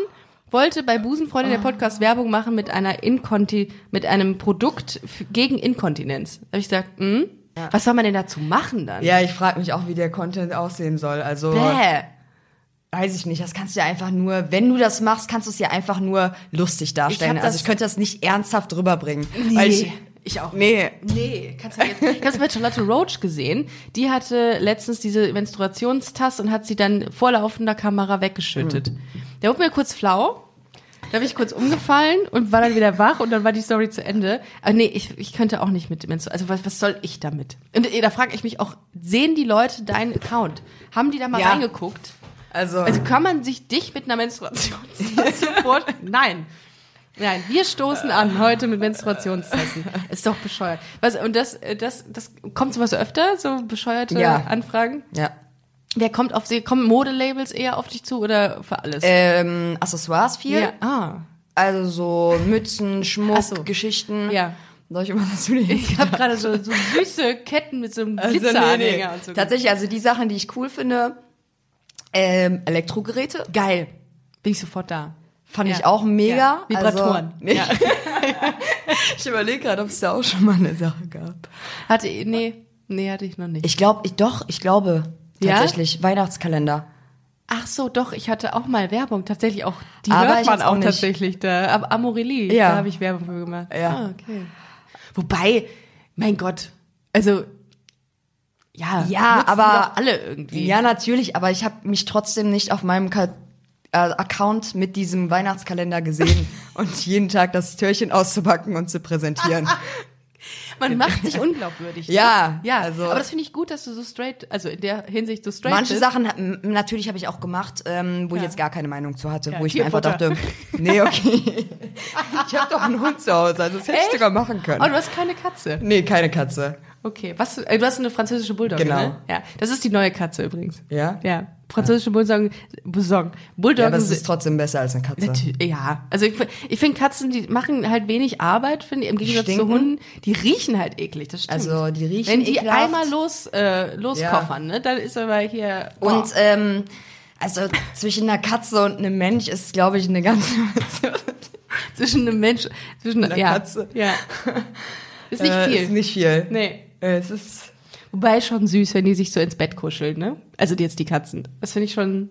wollte bei Busenfreunde der Podcast Werbung machen mit einer Inkonti, mit einem Produkt gegen Inkontinenz. Da habe ich gesagt, hm, was soll man denn dazu machen dann? Ja, ich frage mich auch, wie der Content aussehen soll. Also Bäh. weiß ich nicht. Das kannst du ja einfach nur, wenn du das machst, kannst du es ja einfach nur lustig darstellen. hab also ich könnte das nicht ernsthaft rüberbringen. Nee, ich, ich auch. nee. Nee, kannst du jetzt. Ich habe bei Charlotte Roach gesehen. Die hatte letztens diese Menstruationstasse und hat sie dann vor laufender Kamera weggeschüttet. Der wurde mir kurz flau. Da bin ich kurz umgefallen und war dann wieder wach und dann war die Story zu Ende. Aber nee, ich, ich könnte auch nicht mit Menstruation. Also was, was soll ich damit? Und äh, da frage ich mich auch, sehen die Leute deinen Account? Haben die da mal Ja. reingeguckt? Also, Also kann man sich dich mit einer Menstruationstasse vorstellen? Nein. Nein, wir stoßen an heute mit Menstruationstassen. Ist doch bescheuert. Was, und das, äh, das, das kommt sowas öfter, so bescheuerte Ja. Anfragen? ja. Wer kommt auf sie? Kommen Modelabels eher auf dich zu oder für alles? Ähm, Accessoires viel. ja. Ah. Also so Mützen, Schmuck, so. Geschichten. Ja. Soll ich immer das wieder Ich habe gerade so, so süße Ketten mit so einem Also, Glitzeranhänger und so. Tatsächlich, also die Sachen, die ich cool finde, ähm, Elektrogeräte, Geil. Bin ich sofort da. fand Ja. ich auch mega. Ja. Vibratoren. Also, Ja. ich überlege gerade, ob es da auch schon mal eine Sache gab. Hatte, nee, nee, hatte ich noch nicht. Ich glaube, ich doch, ich glaube Ja? tatsächlich Weihnachtskalender. Ach so, doch, ich hatte auch mal Werbung, tatsächlich auch, die Aber hört man auch, auch tatsächlich da, Amorelie, Ja. da habe ich Werbung für gemacht. Ja. Ah, okay. Wobei, mein Gott, also, ja, Ja, aber- alle irgendwie. Ja, natürlich, aber ich habe mich trotzdem nicht auf meinem Ka äh, Account mit diesem Weihnachtskalender gesehen und jeden Tag das Türchen auszupacken und zu präsentieren. Man macht sich unglaubwürdig. ne? Ja, ja, also- aber das finde ich gut, dass du so straight, also in der Hinsicht so straight Manche bist. Sachen m- natürlich habe ich auch gemacht, ähm, wo ich Ja. jetzt gar keine Meinung zu hatte, Ja, wo ich mir einfach dachte, nee, okay. ich habe doch einen Hund zu Hause, also das hätte ich Echt? sogar machen können. Oh, du hast keine Katze. nee, keine Katze. Okay, was, äh, du hast eine französische Bulldogge, Genau. ne? Ja, das ist die neue Katze übrigens. Ja? Ja, französische Bulldoggen, Bulldoggen, Ja, Bulldoggen aber es ist trotzdem besser als eine Katze. Ja, also ich, ich finde Katzen, die machen halt wenig Arbeit, finde ich, im Gegensatz zu stinken. Hunden. Die riechen halt eklig, das stimmt. Also, die riechen Wenn die ekelhaft. einmal los, äh, loskoffern, ne, dann ist aber hier... Und ähm, also zwischen einer Katze und einem Mensch ist, glaube ich, eine ganze zwischen einem Mensch, zwischen Einer ja, Katze. Ja. Ist nicht äh, viel. Ist nicht viel. nee. Äh, Es ist Wobei schon süß, wenn die sich so ins Bett kuscheln, ne? Also jetzt die Katzen. Das finde ich schon.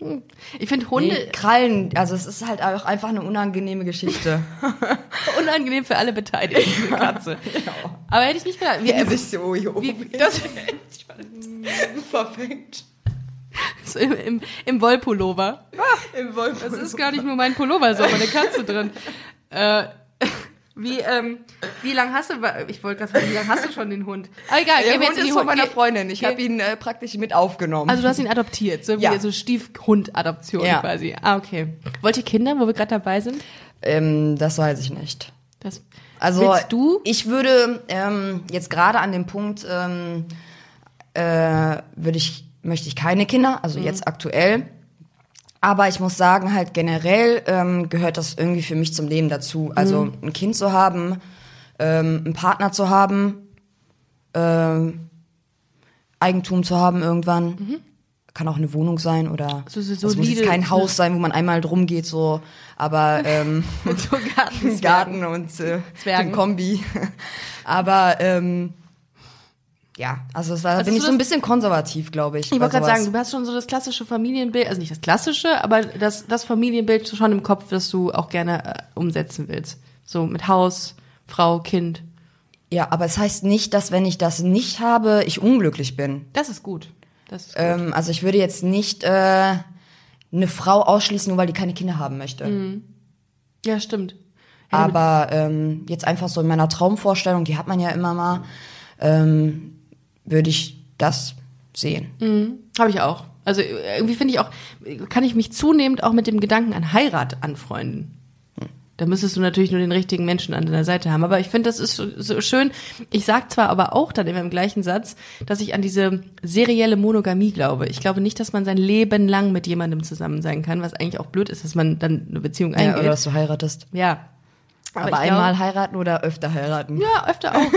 hm. Ich finde Hunde nee, Krallen, also es ist halt auch einfach eine unangenehme Geschichte. unangenehm für alle Beteiligten, diese Katze. Aber hätte ich nicht gedacht. Wie, Wie er sich so hier wie, oben das, verfängt. So im, im, im Wollpullover. Im Wollpullover. Das ist gar nicht nur mein Pullover, ist auch eine Katze drin. Äh, wie, ähm, wie lange hast du, ich wollte gerade sagen, wie lange hast du schon den Hund? Aber egal, der Hund ist von meiner Freundin. Ich habe ihn äh, praktisch mit aufgenommen. Also du hast ihn adoptiert, so wie Ja. so Stiefhund-Adoption Ja. quasi. Ah, okay. Wollt ihr Kinder, wo wir gerade dabei sind? Ähm, das weiß ich nicht. Das, Also Willst du? Ich würde ähm, jetzt gerade an dem Punkt ähm, äh, würde ich möchte ich keine Kinder, also Mhm. jetzt aktuell. Aber ich muss sagen, halt generell ähm, gehört das irgendwie für mich zum Leben dazu. Also Mhm. ein Kind zu haben, ähm, einen Partner zu haben, ähm, Eigentum zu haben irgendwann. Kann auch eine Wohnung sein oder Mhm. So- so es muss solide- jetzt kein Haus sein, wo man einmal drum geht, so. Aber ähm, so Garten, Garten und äh, Zwergen. Kombi. Aber ähm, ja, also da Also bin ich so ein bisschen konservativ, glaube ich. Ich wollte gerade sagen, du hast schon so das klassische Familienbild, also nicht das klassische, aber das, das Familienbild schon im Kopf, das du auch gerne äh, umsetzen willst. So mit Haus, Frau, Kind. Ja, aber es heißt nicht, dass wenn ich das nicht habe, ich unglücklich bin. Das ist gut. Das ist gut. Ähm, also ich würde jetzt nicht äh, eine Frau ausschließen, nur weil die keine Kinder haben möchte. Mhm. ja, stimmt. Ja, Aber ähm, jetzt einfach so in meiner Traumvorstellung, die hat man ja immer mal, ähm, würde ich das sehen. Habe ich auch. Also irgendwie finde ich auch, kann ich mich zunehmend auch mit dem Gedanken an Heirat anfreunden. Da müsstest du natürlich nur den richtigen Menschen an deiner Seite haben. Aber ich finde, das ist so, schön. Ich sag zwar aber auch dann immer im gleichen Satz, dass ich an diese serielle Monogamie glaube. Ich glaube nicht, dass man sein Leben lang mit jemandem zusammen sein kann, was eigentlich auch blöd ist, dass man dann eine Beziehung Ja, eingeht. oder dass du heiratest. Ja. Aber, glaube- einmal heiraten oder öfter heiraten? Ja, öfter auch.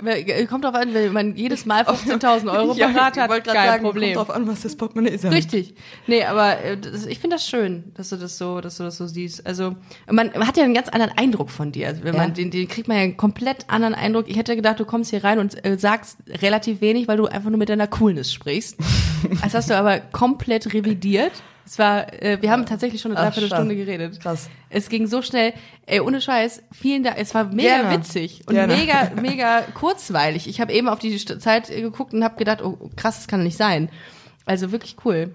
Du. Kommt drauf an, wenn man jedes Mal 15.000 Euro parat hat, kein sagen, Problem. Kommt drauf an, was das Portemonnaie ist. Richtig. Nee, aber äh, das, ich finde das schön, dass du das so, dass du das so siehst. Also man hat ja einen ganz anderen Eindruck von dir. Also wenn Ja. man den, den kriegt man ja einen komplett anderen Eindruck. Ich hätte gedacht, du kommst hier rein und äh, sagst relativ wenig, weil du einfach nur mit deiner Coolness sprichst. Das hast du aber komplett revidiert. Es war, äh, wir haben tatsächlich schon eine Dreiviertelstunde geredet. Krass. Es ging so schnell. Ey, ohne Scheiß, vielen Dank. Es war mega Gerne. witzig und Gerne. mega, mega kurzweilig. Ich habe eben auf die Zeit äh, geguckt und habe gedacht, oh krass, das kann nicht sein. Also wirklich cool.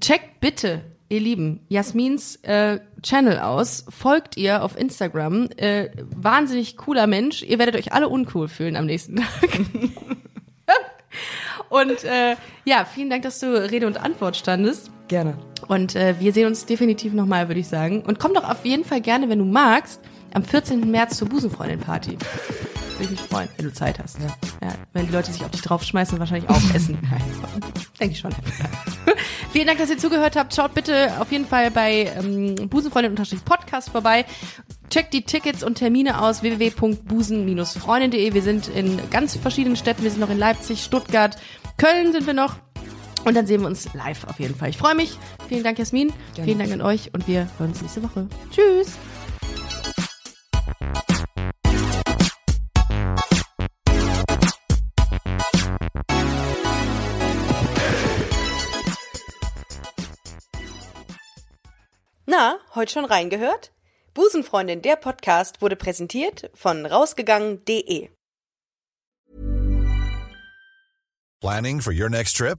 Checkt bitte, ihr Lieben, Jasmins äh, Channel aus. Folgt ihr auf Instagram. Äh, wahnsinnig cooler Mensch. Ihr werdet euch alle uncool fühlen am nächsten Tag. und äh, ja, vielen Dank, dass du Rede und Antwort standest. Gerne. Und äh, wir sehen uns definitiv nochmal, würde ich sagen. Und komm doch auf jeden Fall gerne, wenn du magst, am 14. März zur Busenfreundin-Party. Würde ich mich freuen, wenn du Zeit hast. Ja. wenn die Leute sich auf dich draufschmeißen und wahrscheinlich auch essen. Denke ich schon. Vielen Dank, dass ihr zugehört habt. Schaut bitte auf jeden Fall bei ähm, Busenfreundin-Podcast vorbei. Checkt die Tickets und Termine aus www.busen-freundin.de. Wir sind in ganz verschiedenen Städten. Wir sind noch in Leipzig, Stuttgart, Köln sind wir noch. Und dann sehen wir uns live auf jeden Fall. Ich freue mich. Vielen Dank, Jasmin. Gerne. Vielen Dank an euch und wir hören uns nächste Woche. Tschüss. Na, heute schon reingehört? Busenfreundin, der Podcast wurde präsentiert von rausgegangen.de. Planning for your next trip?